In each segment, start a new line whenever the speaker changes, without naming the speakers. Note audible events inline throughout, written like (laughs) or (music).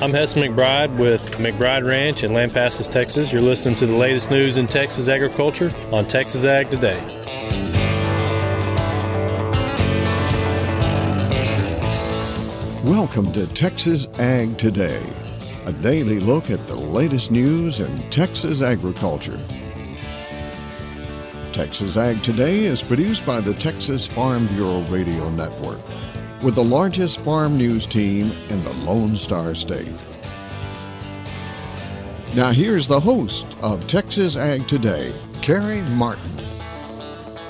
I'm Hess McBride with McBride Ranch in Lampasas, Texas. You're listening to the latest news in Texas agriculture on Texas Ag Today.
Welcome to Texas Ag Today, a daily look at the latest news in Texas agriculture. Texas Ag Today is produced by the Texas Farm Bureau Radio Network with the largest farm news team in the Lone Star State. Now, here's the host of Texas Ag Today, Carey Martin.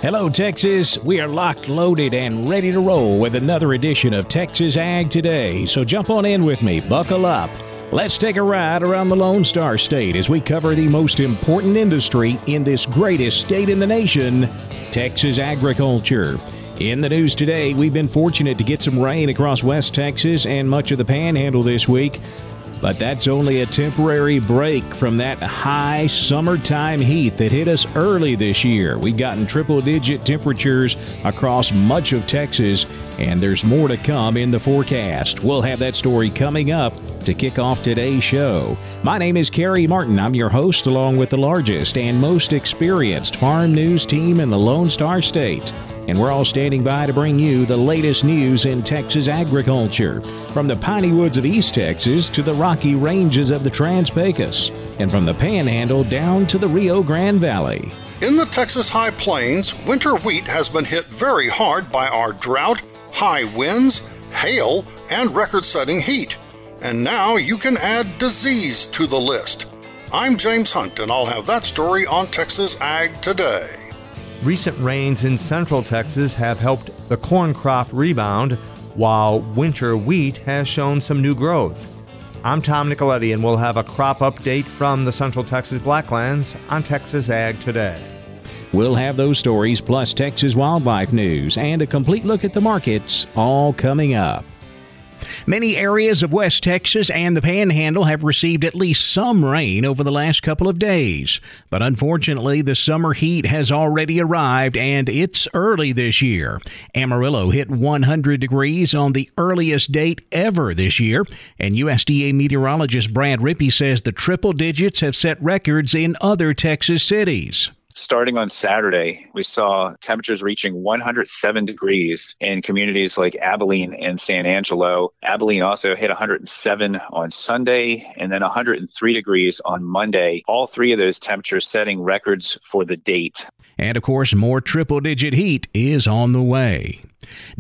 Hello, Texas. We are locked, loaded, and ready to roll with another edition of Texas Ag Today. So jump on in with me, buckle up. Let's take a ride around the Lone Star State as we cover the most important industry in this greatest state in the nation Texas agriculture. In the news today, we've been fortunate to get some rain across West Texas and much of the panhandle this week. But that's only a temporary break from that high summertime heat that hit us early this year. We've gotten triple digit temperatures across much of Texas, and there's more to come in the forecast. We'll have that story coming up to kick off today's show. My name is Carey Martin. I'm your host, along with the largest and most experienced farm news team in the Lone Star State and we're all standing by to bring you the latest news in Texas agriculture, from the piney woods of East Texas to the rocky ranges of the Trans Pecos, and from the Panhandle down to the Rio Grande Valley.
In the Texas High Plains, winter wheat has been hit very hard by our drought, high winds, hail, and record setting heat. And now you can add disease to the list. I'm James Hunt, and I'll have that story on Texas Ag Today.
Recent rains in central Texas have helped the corn crop rebound, while winter wheat has shown some new growth. I'm Tom Nicoletti, and we'll have a crop update from the Central Texas Blacklands on Texas Ag Today.
We'll have those stories plus Texas wildlife news and a complete look at the markets all coming up. Many areas of West Texas and the Panhandle have received at least some rain over the last couple of days. But unfortunately, the summer heat has already arrived and it's early this year. Amarillo hit 100 degrees on the earliest date ever this year, and USDA meteorologist Brad Rippey says the triple digits have set records in other Texas cities.
Starting on Saturday, we saw temperatures reaching 107 degrees in communities like Abilene and San Angelo. Abilene also hit 107 on Sunday and then 103 degrees on Monday. All three of those temperatures setting records for the date.
And of course, more triple digit heat is on the way.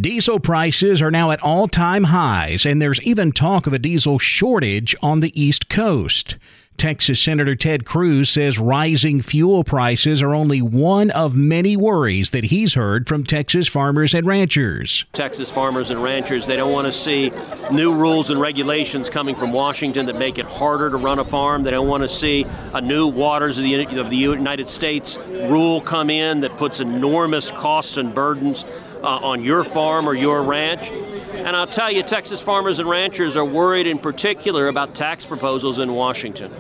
Diesel prices are now at all time highs, and there's even talk of a diesel shortage on the East Coast. Texas Senator Ted Cruz says rising fuel prices are only one of many worries that he's heard from Texas farmers and ranchers.
Texas farmers and ranchers, they don't want to see new rules and regulations coming from Washington that make it harder to run a farm. They don't want to see a new waters of the, of the United States rule come in that puts enormous costs and burdens uh, on your farm or your ranch. And I'll tell you, Texas farmers and ranchers are worried in particular about tax proposals in Washington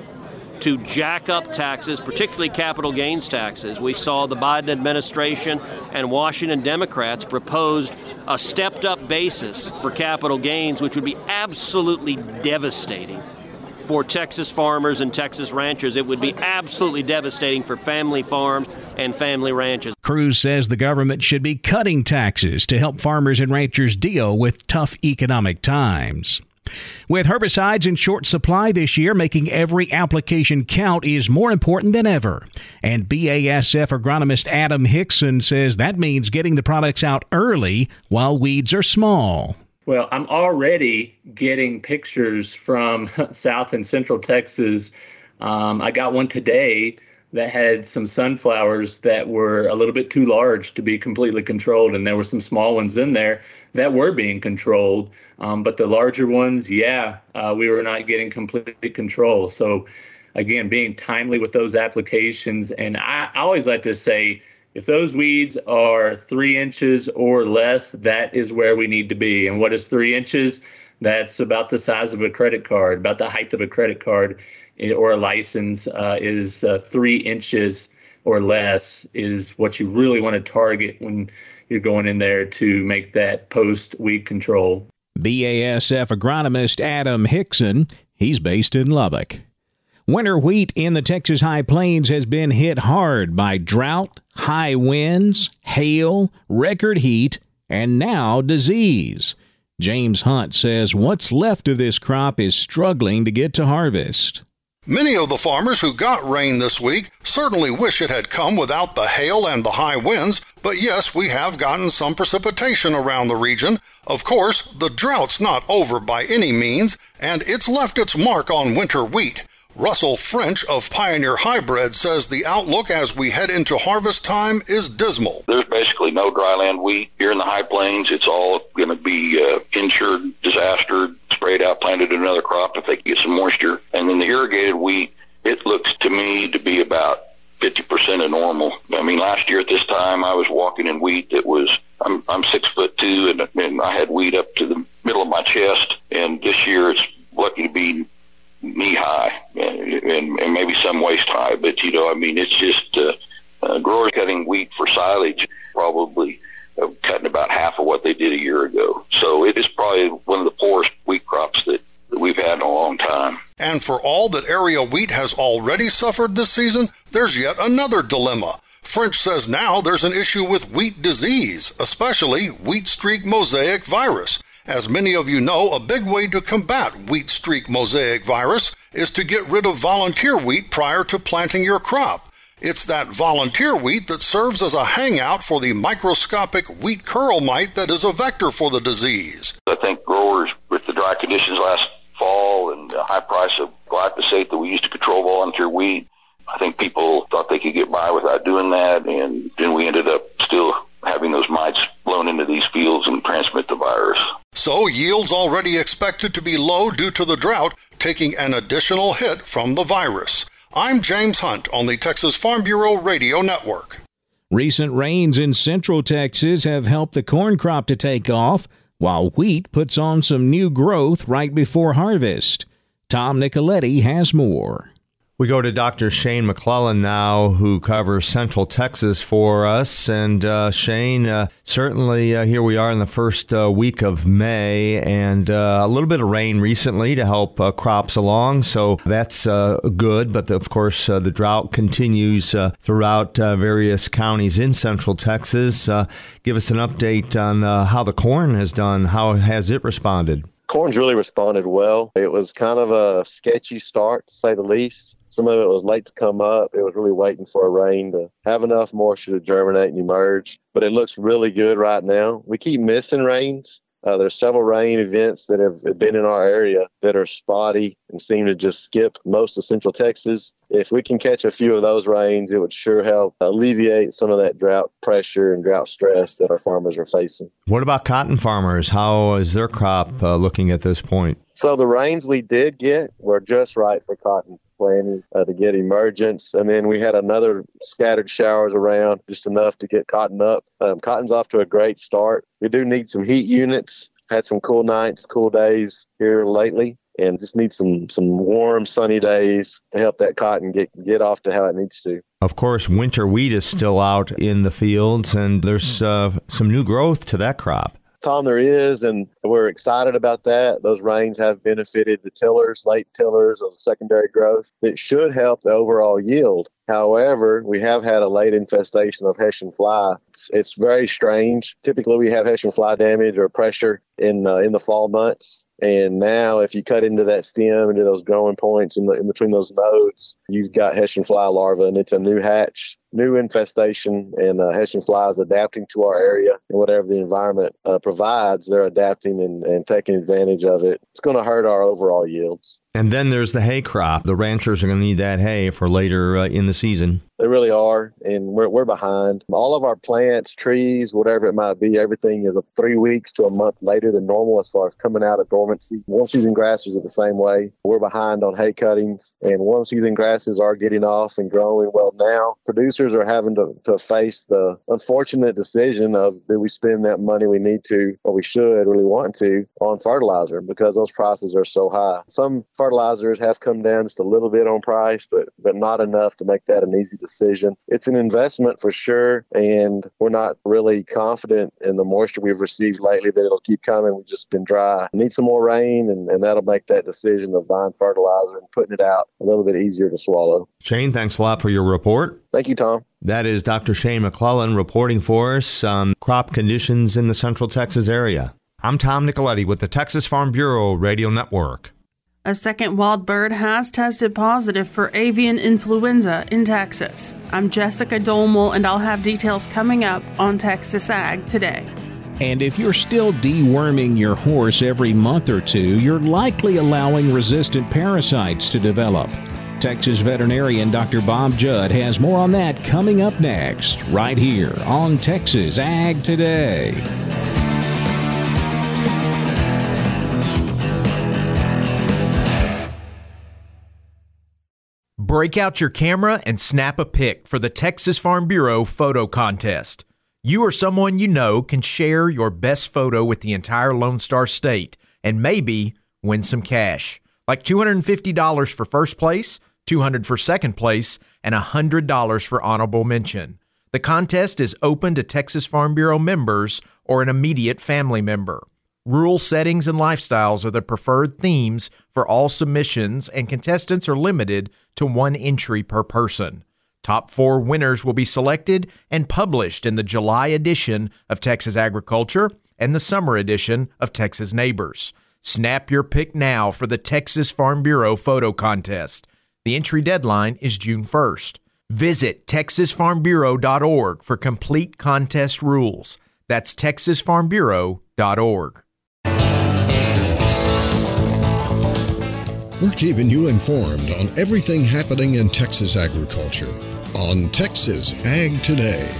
to jack up taxes, particularly capital gains taxes. We saw the Biden administration and Washington Democrats proposed a stepped up basis for capital gains, which would be absolutely devastating for Texas farmers and Texas ranchers. It would be absolutely devastating for family farms and family ranches.
Cruz says the government should be cutting taxes to help farmers and ranchers deal with tough economic times. With herbicides in short supply this year, making every application count is more important than ever. And BASF agronomist Adam Hickson says that means getting the products out early while weeds are small.
Well, I'm already getting pictures from (laughs) South and Central Texas. Um, I got one today that had some sunflowers that were a little bit too large to be completely controlled, and there were some small ones in there that were being controlled. Um, but the larger ones, yeah, uh, we were not getting complete control. So, again, being timely with those applications, and I, I always like to say if those weeds are three inches or less, that is where we need to be. And what is three inches? That's about the size of a credit card, about the height of a credit card eh, or a license uh, is uh, three inches or less is what you really want to target when you're going in there to make that post weed control.
BASF agronomist Adam Hickson, he's based in Lubbock. Winter wheat in the Texas High Plains has been hit hard by drought, high winds, hail, record heat, and now disease. James Hunt says what's left of this crop is struggling to get to harvest.
Many of the farmers who got rain this week certainly wish it had come without the hail and the high winds, but yes, we have gotten some precipitation around the region. Of course, the drought's not over by any means, and it's left its mark on winter wheat. Russell French of Pioneer Hybrid says the outlook as we head into harvest time is dismal.
There's basically no dryland wheat here in the high plains. It's all going to be uh, insured, disaster, sprayed out, planted another crop if they can get some moisture. And then the irrigated wheat, it looks to me to be about 50% of normal. I mean, last year at this time, I was walking in wheat that was I'm I'm six foot two, and, and I had wheat up to the middle of my chest. And this year, it's lucky to be knee high and, and maybe some waist high. But you know, I mean, it's just uh, uh, growers cutting wheat for silage probably uh, cutting about half of what they did a year ago. So it is probably one of the poorest wheat crops that, that we've had in a long time.
And for all that area wheat has already suffered this season, there's yet another dilemma. French says now there's an issue with wheat disease, especially wheat streak mosaic virus. As many of you know, a big way to combat wheat streak mosaic virus is to get rid of volunteer wheat prior to planting your crop. It's that volunteer wheat that serves as a hangout for the microscopic wheat curl mite that is a vector for the disease.
I think growers, with the dry conditions last fall and the high price of glyphosate that we used to control volunteer wheat, I think people thought they could get by without doing that, and then we ended up still having those mites blown into these fields and transmit the virus.
So, yields already expected to be low due to the drought, taking an additional hit from the virus. I'm James Hunt on the Texas Farm Bureau Radio Network.
Recent rains in central Texas have helped the corn crop to take off, while wheat puts on some new growth right before harvest. Tom Nicoletti has more.
We go to Dr. Shane McClellan now, who covers Central Texas for us. And uh, Shane, uh, certainly uh, here we are in the first uh, week of May, and uh, a little bit of rain recently to help uh, crops along. So that's good. But of course, the drought continues throughout various counties in Central Texas. give us an update on how the corn has done. How has it responded?
Corn's really responded well. It was kind of a sketchy start, to say the least. Some of it was late to come up. It was really waiting for a rain to have enough moisture to germinate and emerge. But it looks really good right now. We keep missing rains. Uh, there's several rain events that have been in our area that are spotty and seem to just skip most of central Texas. If we can catch a few of those rains, it would sure help alleviate some of that drought pressure and drought stress that our farmers are facing.
What about cotton farmers? How is their crop uh, looking at this point?
So the rains we did get were just right for cotton planting uh, to get emergence. And then we had another scattered showers around, just enough to get cotton up. Um, cotton's off to a great start. We do need some heat units. Had some cool nights, cool days here lately and just need some some warm sunny days to help that cotton get get off to how it needs to.
Of course, winter wheat is still out in the fields, and there's uh, some new growth to that crop.
Tom, there is, and we're excited about that. Those rains have benefited the tillers, late tillers of secondary growth. It should help the overall yield. However, we have had a late infestation of Hessian fly. It's, it's very strange. Typically, we have Hessian fly damage or pressure in uh, in the fall months. And now, if you cut into that stem, into those growing points in, the, in between those nodes, you've got Hessian fly larvae, and it's a new hatch, new infestation, and uh, Hessian flies adapting to our area and whatever the environment uh, provides, they're adapting and, and taking advantage of it. It's going to hurt our overall yields.
And then there's the hay crop. The ranchers are going to need that hay for later uh, in the season.
They really are, and we're, we're behind. All of our plants, trees, whatever it might be, everything is three weeks to a month later than normal as far as coming out of dormancy. Warm season grasses are the same way. We're behind on hay cuttings, and warm season grasses are getting off and growing. Well, now producers are having to, to face the unfortunate decision of do we spend that money we need to, or we should really want to, on fertilizer because those prices are so high. Some fertilizers have come down just a little bit on price, but but not enough to make that an easy decision decision. It's an investment for sure, and we're not really confident in the moisture we've received lately that it'll keep coming. We've just been dry. Need some more rain, and, and that'll make that decision of buying fertilizer and putting it out a little bit easier to swallow.
Shane, thanks a lot for your report.
Thank you, Tom.
That is Dr. Shane McClellan reporting for us on crop conditions in the Central Texas area. I'm Tom Nicoletti with the Texas Farm Bureau Radio Network.
A second wild bird has tested positive for avian influenza in Texas. I'm Jessica Domel, and I'll have details coming up on Texas Ag today.
And if you're still deworming your horse every month or two, you're likely allowing resistant parasites to develop. Texas veterinarian Dr. Bob Judd has more on that coming up next, right here on Texas Ag Today.
Break out your camera and snap a pic for the Texas Farm Bureau photo contest. You or someone you know can share your best photo with the entire Lone Star State and maybe win some cash. Like $250 for first place, $200 for second place, and $100 for honorable mention. The contest is open to Texas Farm Bureau members or an immediate family member. Rural settings and lifestyles are the preferred themes for all submissions, and contestants are limited to one entry per person. Top four winners will be selected and published in the July edition of Texas Agriculture and the summer edition of Texas Neighbors. Snap your pick now for the Texas Farm Bureau photo contest. The entry deadline is June 1st. Visit texasfarmbureau.org for complete contest rules. That's texasfarmbureau.org.
We're keeping you informed on everything happening in Texas agriculture on Texas Ag Today.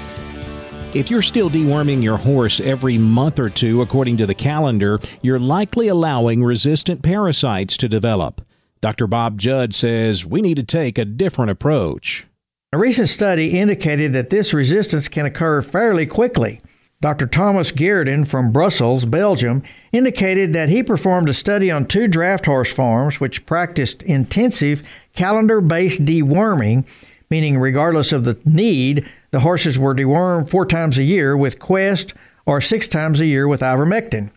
If you're still deworming your horse every month or two according to the calendar, you're likely allowing resistant parasites to develop. Dr. Bob Judd says we need to take a different approach.
A recent study indicated that this resistance can occur fairly quickly. Dr. Thomas Geurden from Brussels, Belgium, indicated that he performed a study on two draft horse farms which practiced intensive calendar based deworming, meaning, regardless of the need, the horses were dewormed four times a year with Quest or six times a year with ivermectin.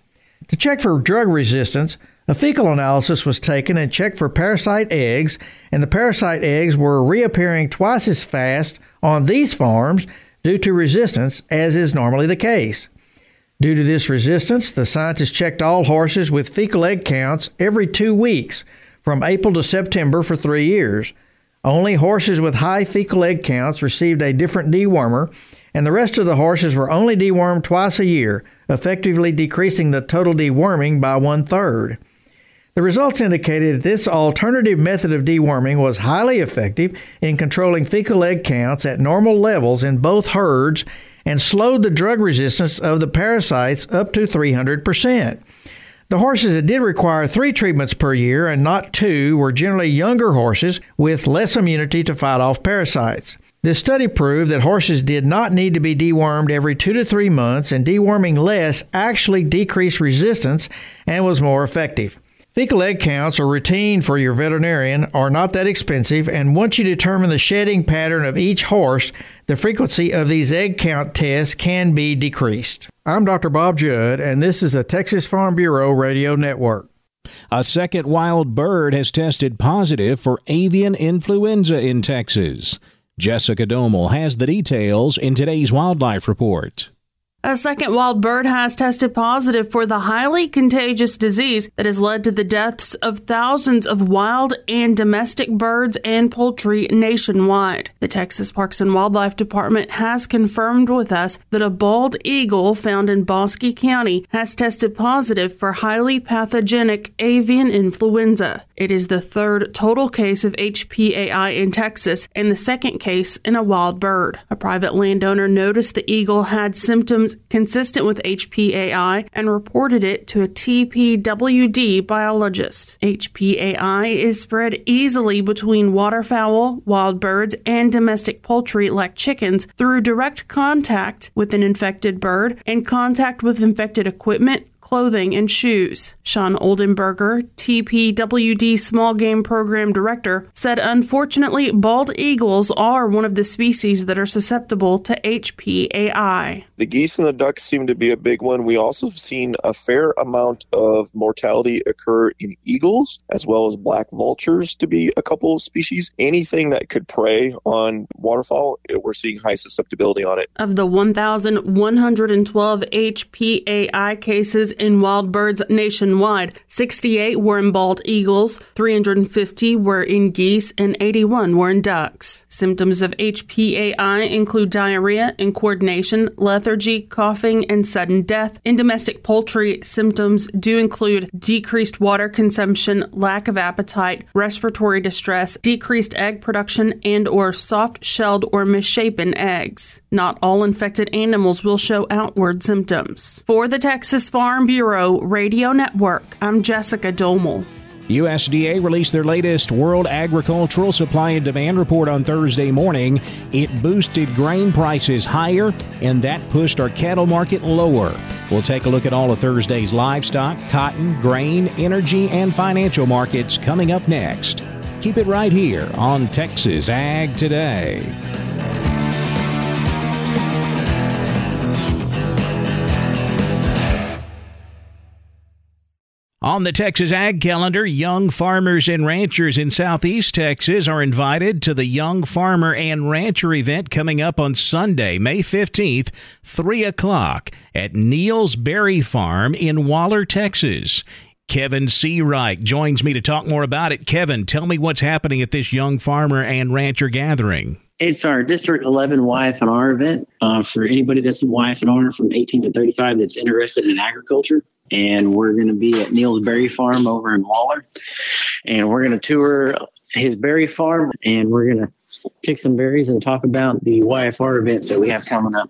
To check for drug resistance, a fecal analysis was taken and checked for parasite eggs, and the parasite eggs were reappearing twice as fast on these farms due to resistance, as is normally the case. Due to this resistance, the scientists checked all horses with fecal egg counts every two weeks from April to September for three years. Only horses with high fecal egg counts received a different dewormer, and the rest of the horses were only dewormed twice a year, effectively decreasing the total deworming by one third. The results indicated that this alternative method of deworming was highly effective in controlling fecal egg counts at normal levels in both herds and slowed the drug resistance of the parasites up to 300%. The horses that did require three treatments per year and not two were generally younger horses with less immunity to fight off parasites. This study proved that horses did not need to be dewormed every two to three months, and deworming less actually decreased resistance and was more effective. Fecal egg counts are routine for your veterinarian, are not that expensive, and once you determine the shedding pattern of each horse, the frequency of these egg count tests can be decreased. I'm Dr. Bob Judd, and this is the Texas Farm Bureau Radio Network.
A second wild bird has tested positive for avian influenza in Texas. Jessica Domel has the details in today's Wildlife Report.
A second wild bird has tested positive for the highly contagious disease that has led to the deaths of thousands of wild and domestic birds and poultry nationwide. The Texas Parks and Wildlife Department has confirmed with us that a bald eagle found in Bosque County has tested positive for highly pathogenic avian influenza. It is the third total case of HPAI in Texas and the second case in a wild bird. A private landowner noticed the eagle had symptoms consistent with HPAI and reported it to a TPWD biologist. HPAI is spread easily between waterfowl, wild birds, and domestic poultry like chickens through direct contact with an infected bird and contact with infected equipment clothing, and shoes. Shaun Oldenburger, TPWD Small Game Program Director, said unfortunately, bald eagles are one of the species that are susceptible to HPAI.
The geese and the ducks seem to be a big one. We also have seen a fair amount of mortality occur in eagles as well as black vultures to be a couple of species. Anything that could prey on waterfowl, we're seeing high susceptibility on it.
Of the 1,112 HPAI cases in wild birds nationwide, 68 were in bald eagles, 350 were in geese, and 81 were in ducks. Symptoms of HPAI include diarrhea, incoordination, lethargy, coughing, and sudden death. In domestic poultry, symptoms do include decreased water consumption, lack of appetite, respiratory distress, decreased egg production, and or soft-shelled or misshapen eggs. Not all infected animals will show outward symptoms. For the Texas Farm Bureau Radio Network, I'm Jessica Domel.
USDA released their latest World Agricultural Supply and Demand report on Thursday morning. It boosted grain prices higher, and that pushed our cattle market lower. We'll take a look at all of Thursday's livestock, cotton, grain, energy, and financial markets coming up next. Keep it right here on Texas Ag Today. On the Texas Ag Calendar, young farmers and ranchers in southeast Texas are invited to the Young Farmer and Rancher event coming up on Sunday, May 15th, 3 o'clock at Neil's Berry Farm in Waller, Texas. Kevin Searight joins me to talk more about it. Kevin, tell me what's happening at this Young Farmer and Rancher gathering.
It's our District 11 YF&R event uh, for anybody that's in YF&R from 18 to 35 that's interested in agriculture and we're going to be at Neil's Berry Farm over in Waller, and we're going to tour his berry farm, and we're going to pick some berries and talk about the YFR events that we have coming up.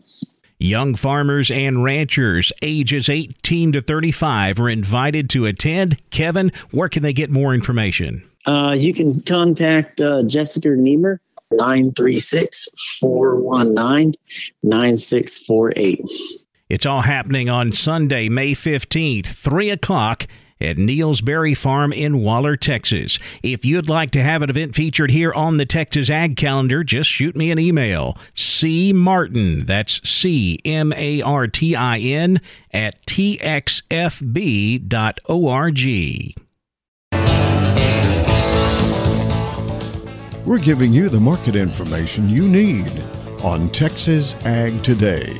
Young farmers and ranchers ages 18 to 35 are invited to attend. Kevin, where can they get more information?
Uh, you can contact uh, Jessica Niemer, 936 419 9648.
It's all happening on Sunday, May 15th, 3 o'clock at Neil's Berry Farm in Waller, Texas. If you'd like to have an event featured here on the Texas Ag Calendar, just shoot me an email. C Martin, that's C M A R T I N, at txfb.org.
We're giving you the market information you need on Texas Ag Today.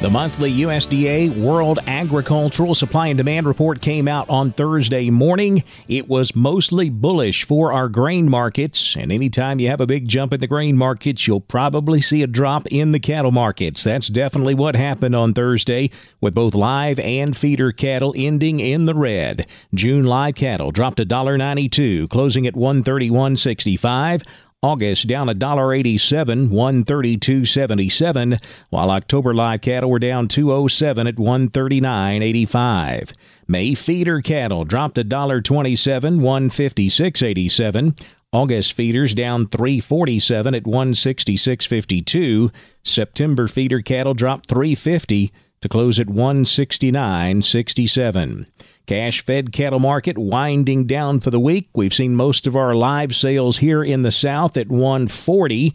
The monthly USDA World Agricultural Supply and Demand Report came out on Thursday morning. It was mostly bullish for our grain markets, and anytime you have a big jump in the grain markets, you'll probably see a drop in the cattle markets. That's definitely what happened on Thursday, with both live and feeder cattle ending in the red. June live cattle dropped $1.92, closing at 131.65. August down $1.87, 132.77, while October live cattle were down 207 at 139.85. May feeder cattle dropped $1.27, 156.87. August feeders down 347 at 166.52. September feeder cattle dropped 350 to close at 169.67. Cash fed cattle market winding down for the week. We've seen most of our live sales here in the south at 140.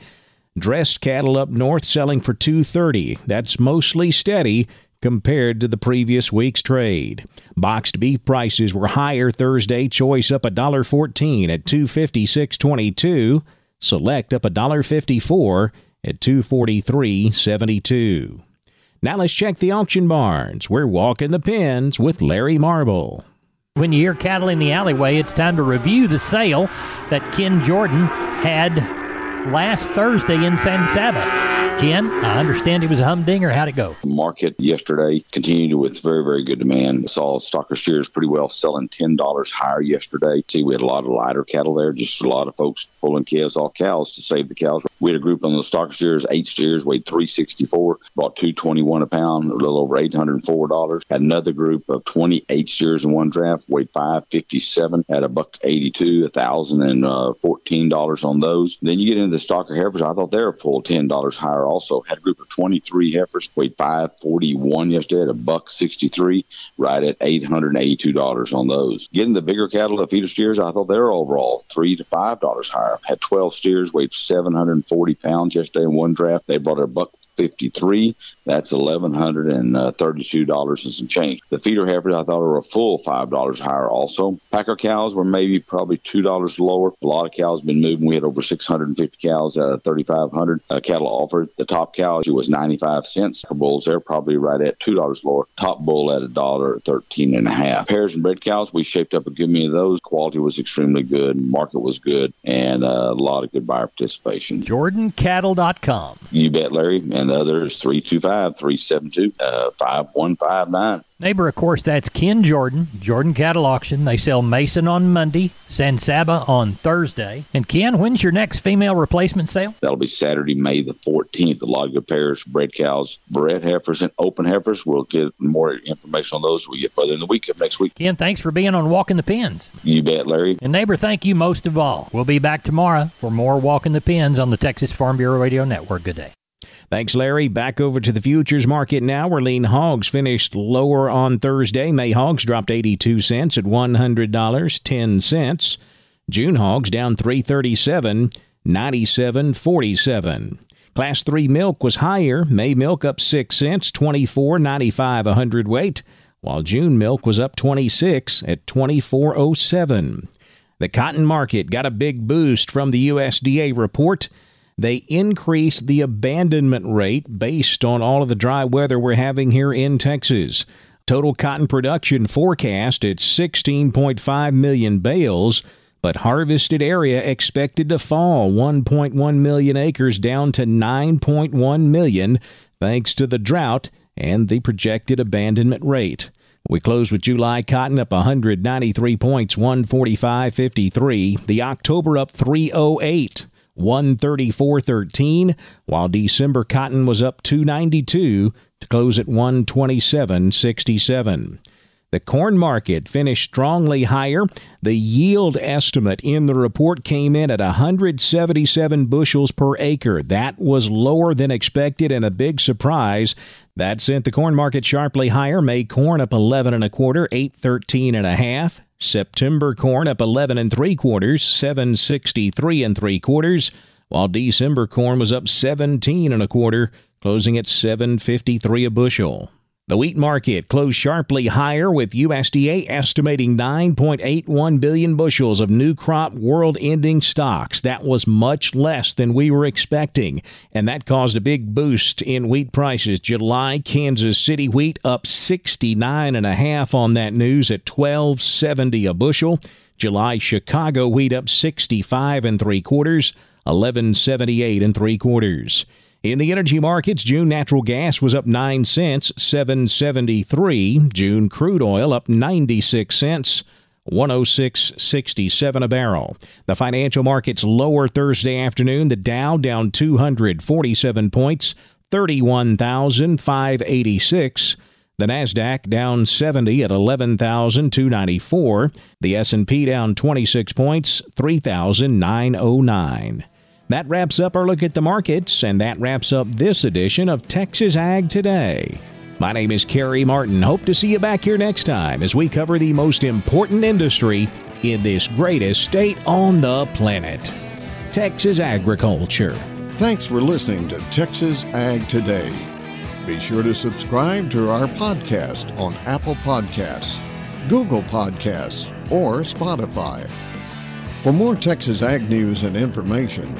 Dressed cattle up north selling for 230. That's mostly steady compared to the previous week's trade. Boxed beef prices were higher Thursday, choice up $1.14 at 256.22, select up $1.54 at 243.72. Now let's check the auction barns. We're walking the pens with Larry Marble.
When you hear cattle in the alleyway, it's time to review the sale that Ken Jordan had last Thursday in San Saba. Ken, I understand it was a humdinger. How'd it go?
Market yesterday continued with very, very good demand. Saw stocker steers pretty well selling $10 higher yesterday. See, we had a lot of lighter cattle there, just a lot of folks pulling calves off cows to save the cows. We had a group on the stocker steers, eight steers, weighed 364, bought 221 a pound, a little over $804. Had another group of 28 steers in one draft, weighed 557, at a buck 82, $1,014 uh, on those. Then you get into
the stocker heifers, I thought they were full ten dollars higher. Also, had a group of twenty three heifers weighed five forty one yesterday at a buck sixty three, right at eight hundred eighty two dollars on those. Getting the bigger cattle, the feeder steers, I thought they were overall three to five dollars higher. Had twelve steers weighed seven hundred and forty pounds yesterday in one draft. They brought a buck 53. That's $1,132 and some change. The feeder heifers I thought were a full $5 higher also. Packer cows were maybe probably $2 lower. A lot of cows been moving. We had over 650 cows out of 3,500 uh, cattle offered. The top cow was 95 cents. Our bulls, they're probably right at $2 lower. Top bull at a dollar 13 and a half. Pairs and bred cows, we shaped up a good many of those. Quality was extremely good. Market was good and uh, a lot of good buyer participation.
JordanCattle.com.
You bet, Larry. And the other is 325 372 uh, 5159.
Neighbor, of course, that's Ken Jordan, Jordan Cattle Auction. They sell Mason on Monday, San Saba on Thursday. And Ken, when's your next female replacement sale?
That'll be Saturday, May the 14th. The good pairs, bred cows, bred heifers, and open heifers. We'll get more information on those as we get further in the week of next week.
Ken, thanks for being on Walking the Pens.
You bet, Larry.
And neighbor, thank you most of all. We'll be back tomorrow for more Walking the Pens on the Texas Farm Bureau Radio Network. Good day.
Thanks, Larry. Back over to the futures market now, where lean hogs finished lower on Thursday. May hogs dropped 82 cents at $100.10. June hogs down 337, 97.47. Class 3 milk was higher. May milk up 6 cents, 24.95 a hundredweight, while June milk was up 26 at 24.07. The cotton market got a big boost from the USDA report they increase the abandonment rate based on all of the dry weather we're having here in Texas. Total cotton production forecast at 16.5 million bales, but harvested area expected to fall 1.1 million acres down to 9.1 million thanks to the drought and the projected abandonment rate. We close with July cotton up 193 points, 145.53. The October up 308. 134.13, while December cotton was up 292 to close at 127.67. The corn market finished strongly higher. The yield estimate in the report came in at 177 bushels per acre. That was lower than expected and a big surprise. That sent the corn market sharply higher. May corn up 11 and a quarter, 813 and a half. September corn up 11 and 3 quarters, 763 and 3 quarters, while December corn was up 17 and a quarter, closing at 753 a bushel. The wheat market closed sharply higher with USDA estimating 9.81 billion bushels of new crop world ending stocks. That was much less than we were expecting, and that caused a big boost in wheat prices. July Kansas City wheat up 69 and a half on that news at 12.70 a bushel. July Chicago wheat up 65 and 3 quarters, 11.78 and 3 quarters. In the energy markets, June natural gas was up 9 cents, 773. June crude oil up 96 cents. 106.67 a barrel. The financial markets lower Thursday afternoon. The Dow down 247 points, 31,586. The Nasdaq down 70 at 11,294. The S&P down 26 points, 3,909. That wraps up our look at the markets, and that wraps up this edition of Texas Ag Today. My name is Carey Martin. Hope to see you back here next time as we cover the most important industry in this greatest state on the planet Texas agriculture.
Thanks for listening to Texas Ag Today. Be sure to subscribe to our podcast on Apple Podcasts, Google Podcasts, or Spotify. For more Texas Ag news and information,